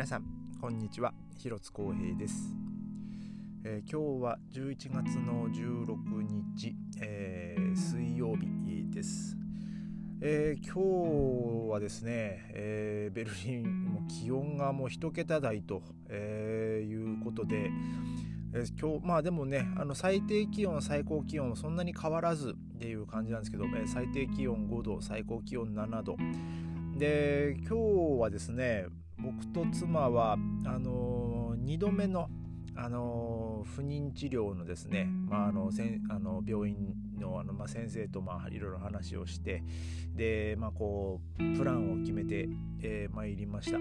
皆さんこんにちは。広津光平です、えー、今日は11月の16日、えー、水曜日です、えー、今日はですね、えベルリンも気温がもう1桁台と、えいうことで、え今日まあでもねあの最低気温最高気温そんなに変わらずっていう感じなんですけど、え最低気温5度最高気温7度。で今日はですね僕と妻はあの2度目のあの不妊治療のですね、まあ、あのせんあの病院のあの、まあ、先生と、まあ、いろいろ話をしてで、まあ、こうプランを決めてまい、えー、りました。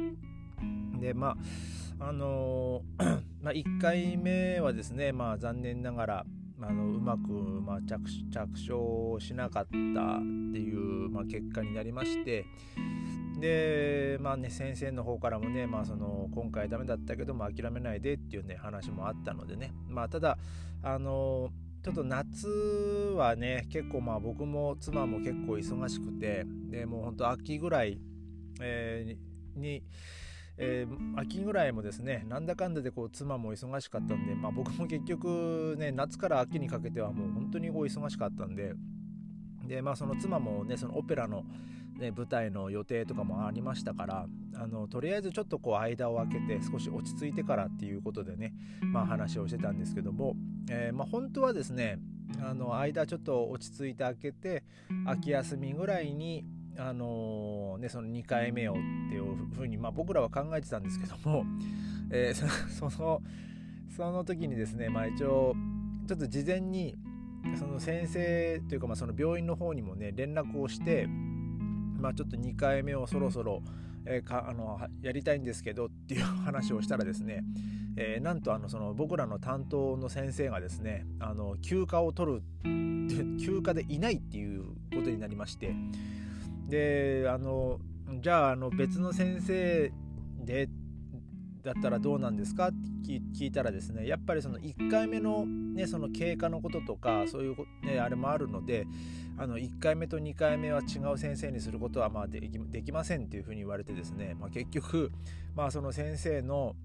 でまああのまあ、1回目はですね、まあ、残念ながらあのうまく、まあ、着着床しなかったっていう、まあ、結果になりましてでまあね先生の方からもね、まあ、その今回ダメだったけども諦めないでっていうね話もあったのでね。まあただあのちょっと夏はね結構まあ僕も妻も結構忙しくてでもうほんと秋ぐらい、えー、にえー、秋ぐらいもですねなんだかんだでこう妻も忙しかったんで、まあ、僕も結局ね夏から秋にかけてはもう本当にこう忙しかったんででまあその妻もねそのオペラのね、舞台の予定とかもありましたからあのとりあえずちょっとこう間を空けて少し落ち着いてからっていうことでね、まあ、話をしてたんですけども、えー、まあ、本当はですねあの間ちょっと落ち着いて開けて秋休みぐらいにあのー、ね、その2回目をっていうふうに、まあ、僕らは考えてたんですけども、えー、そのその時にですね、まあ、一応ちょっと事前にその先生というかまあその病院の方にもね連絡をしてまあ、ちょっと2回目をそろそろ、えー、かあのやりたいんですけどっていう話をしたらですね、えー、なんとあのその僕らの担当の先生がですねあの休暇を取る休暇でいないっていうことになりましてであのじゃああの別の先生でだったらどうなんですか？って聞いたらですねやっぱりその1回目の,、ね、その経過のこととかそういう、ね、あれもあるのであの1回目と2回目は違う先生にすることはまあできできませんっていうふうに言われてですね、まあ、結局、まあ、その先生の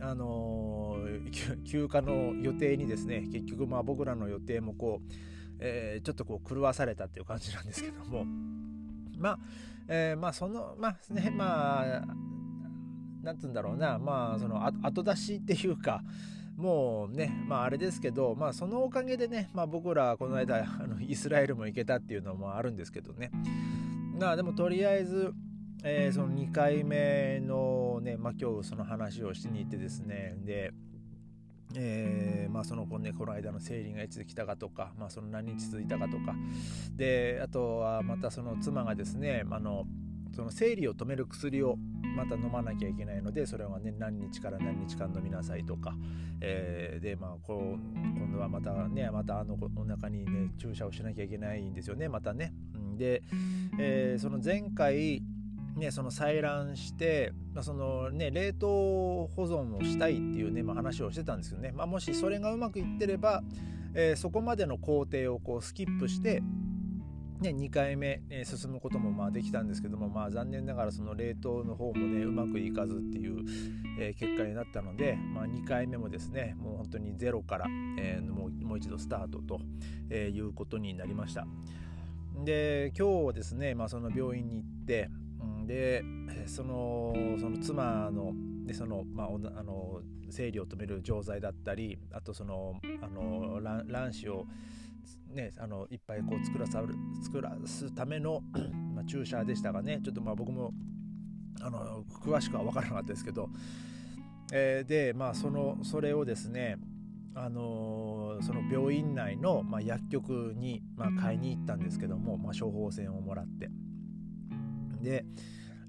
あのー、休暇の予定にですね結局まあ僕らの予定もこう、えー、ちょっとこう狂わされたっていう感じなんですけども。まあ、えー、まあそのまあねまあなんつうんだろうな。まあその後出しっていうかもうねまああれですけどまあそのおかげでね、まあ、僕らこの間あのイスラエルも行けたっていうのもあるんですけどね。まあでもとりあえず、えー、その2回目のね、まあ、今日その話をしに行ってですねでえー、まあその子ねこの間の生理がいつ来たかとか、まあ、その何日続いたかとか。であとはまたその妻がですねあのその生理を止める薬をまた飲まなきゃいけないのでそれはね何日から何日間飲みなさいとか、えー、でまあこう今度はまたねまたあのお腹にね注射をしなきゃいけないんですよねまたね。で、えー、その前回ね、その採卵して、まあ、そのね、冷凍保存をしたいっていうね、まあ、話をしてたんですよね。まあ、もしそれがうまくいってれば、えー、そこまでの工程をこうスキップして、ね、2回目、え進むこともまあできたんですけども、まあ、残念ながらその冷凍の方もねうまくいかずっていう、え結果になったので、まあ、2回目もですねもう本当にゼロから、えー、もうもう一度スタートと、えいうことになりました。で今日はですね、まあ、その病院に行ってでそのその妻のでその、まあ、あの生理を止める錠剤だったりあとそのあの卵子をね、あのいっぱいこう作らさる作らすための ま注射でしたがねちょっとまあ僕もあの詳しくは分からなかったですけど、えー、でまあそのそれをですねあのー、その病院内の、まあ、薬局に、まあ、買いに行ったんですけども、まあ、処方箋をもらって。で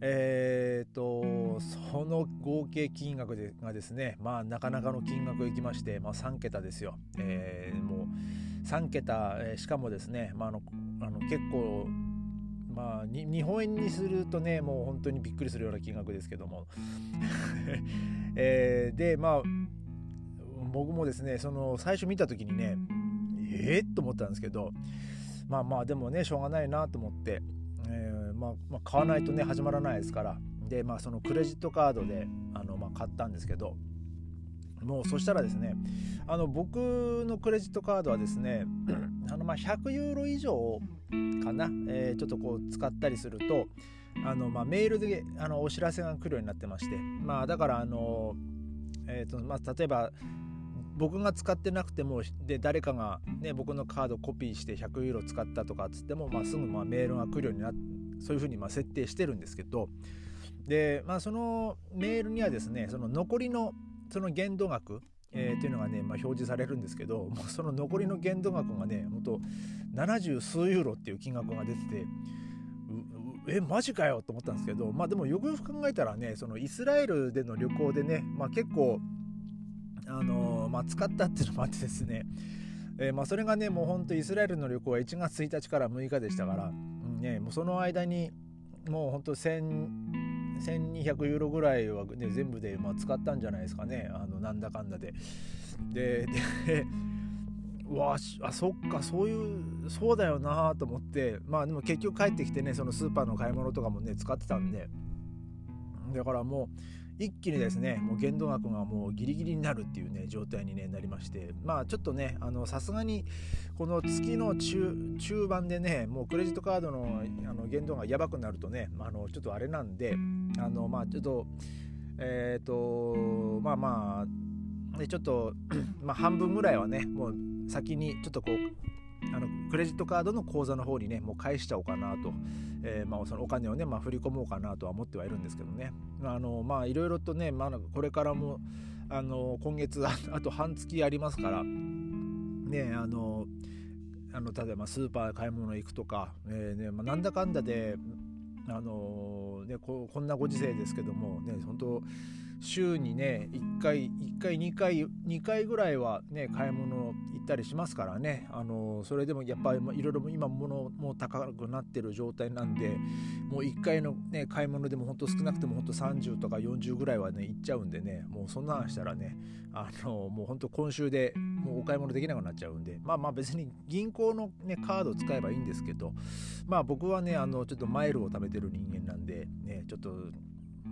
えーと、その合計金額でがですねまあなかなかの金額いきまして、まあ、3桁ですよ、えー、もう3桁、えー、しかもですね、まあ、あのあの結構まあ、日本円にするとねもう本当にびっくりするような金額ですけども、えー、でまあ僕もですねその最初見た時にねえー、と思ったんですけどまあまあでもねしょうがないなと思って、えー、まあ、まあ、買わないとね始まらないですから。でまあそのクレジットカードであの、まあ、買ったんですけどもうそしたらですねあの僕のクレジットカードはですねあのまあ100ユーロ以上かな、えー、ちょっとこう使ったりするとあの、まあ、メールであのお知らせが来るようになってましてまあだからあの、えーとまあ、例えば僕が使ってなくてもで誰かが、ね、僕のカードコピーして100ユーロ使ったとかっつっても、まあ、すぐまあメールが来るようになってそういうふうにまあ設定してるんですけどで、まあ、そのメールにはですねその残りのその限度額えー、っていうのがね、まあ、表示されるんですけどもうその残りの限度額がねほんと70数ユーロっていう金額が出ててえマジかよと思ったんですけどまあでもよくよく考えたらねそのイスラエルでの旅行でね、まあ、結構あのー、まあ、使ったっていうのもあってですね、えー、まあ、それがねもうほんとイスラエルの旅行は1月1日から6日でしたから、うんね、もうその間にもうほんと1200ユーロぐらいは、ね、全部で、まあ、使ったんじゃないですかね。あのなんだかんだで。でで わあそっかそういうそうだよなと思って。まあでも結局帰ってきてねそのスーパーの買い物とかもね使ってたんで。だからもう一気にですねもう限度額がもうギリギリになるっていうね状態に、ね、なりまして。まあちょっとねさすがにこの月の中中盤でねもうクレジットカードのあの限度がやばくなるとねまあのちょっとあれなんであのまあちょっとえっ、ー、とまあまあでちょっと まあ半分ぐらいはねもう先にちょっとこうクレジットカードの口座の方にねもう返しちゃおうかなと、えー、まあ、そのお金をね、まあ、振り込もうかなとは思ってはいるんですけどね。あのまあいろいろとね、まあ、これからもあの今月 あと半月ありますからねあのあの例えばスーパー買い物行くとか、えーねまあ、なんだかんだであのねここんなご時世ですけどもね本当週にね1回1回2回2回ぐらいはね買い物行ったりしますからね。あのそれでもやっぱりいろいろ今物も高くなってる状態なんでもう1回の、ね、買い物でも本当少なくても本当30とか40ぐらいはね行っちゃうんでね。もうそんなんしたらねあのもう本当今週でもうお買い物できなくなっちゃうんで。まあまあ別に銀行の、ね、カードを使えばいいんですけどまあ僕はねあのちょっとマイルを貯めてる人間なんでねちょっと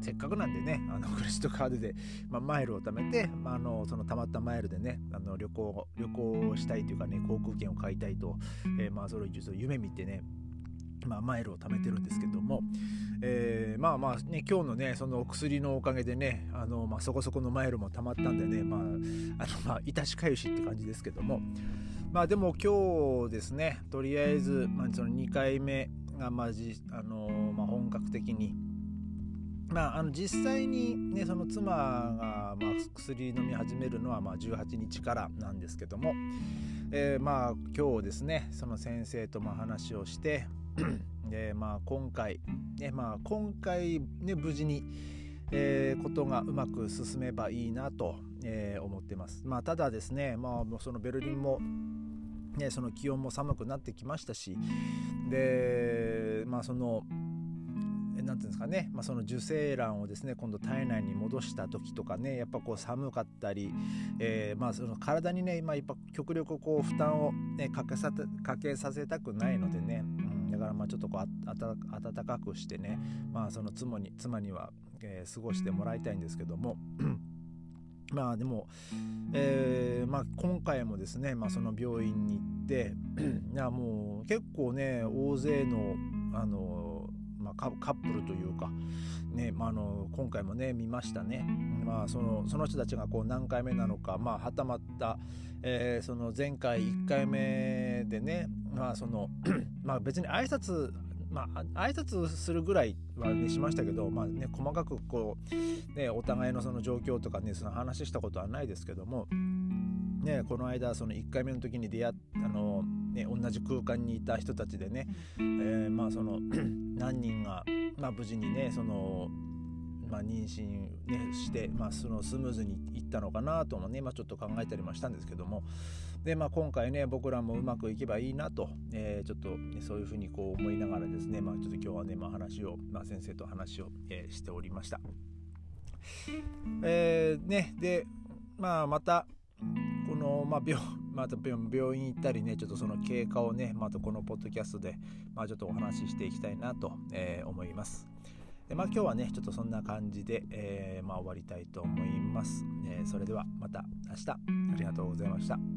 せっかくなんでねあのクレジットカードで、まあ、マイルを貯めて、まあ、あのその貯まったマイルでねあの旅行旅行したいというかね航空券を買いたいと、えー、まあそれを夢見てねまあ、マイルを貯めてるんですけども、えー、まあまあね今日のねその薬のおかげでねあの、まあ、そこそこのマイルも貯まったんでねまああのまあいたしかゆしって感じですけどもまあでも今日ですねとりあえず、まあ、その2回目がまじあの、まあ、本格的にまあ、あの実際に、ね、その妻が、まあ、薬飲み始めるのは、まあ、18日からなんですけども、えー、まあ今日ですねその先生とま話をしてで、まあ、今回、ねまあ、今回、ね、無事に、えー、ことがうまく進めばいいなと、えー、思ってます。まあ、ただですね、まあ、そのベルリンもね、その気温も寒くなってきましたしでまあその何ていうんですかね、まあ、その受精卵をですね今度体内に戻した時とかねやっぱこう寒かったり、えー、まあその体にね、まあ、やっぱ極力こう負担を、ね、かけさかけさせたくないのでね、うん、だからまあちょっとこう暖かくしてね、まあ、その妻に妻には、えー、過ごしてもらいたいんですけども。まあでも、えーまあ、今回もですね、まあ、その病院に行って いやもう結構ね大勢のあのまあ、カップルというか、ねまあ、の今回もね見ましたね、まあ、そのその人たちがこう何回目なのか、まあ、はたまった、えー、その前回1回目でね、まあその まあ、別に挨拶まあ、挨拶するぐらいは、ね、しましたけど、まあね、細かくこう、ね、お互いのその状況とかねその話したことはないですけども、ね、この間その1回目の時に出会っあのね、同じ空間にいた人たちでね、えー、まあその 何人が、まあ、無事にねその、まあ、妊娠、ね、して、まあ、そのスムーズにいったのかなともね、まあ、ちょっと考えたりもしたんですけどもで、まあ、今回ね僕らもうまくいけばいいなと、えー、ちょっと、ね、そういうふうにこう思いながらですね、まあ、ちょっと今日はね、まあ、話を、まあ、先生と話を、えー、しておりました。えー、ねでまあまたの、まあ、病 また病院行ったりねちょっとその経過をねまたこのポッドキャストで、まあ、ちょっとお話ししていきたいなと、えー、思います。でまあ、今日はねちょっとそんな感じで、えー、まあ、終わりたいと思います、えー、それではまた明日。ありがとうございました。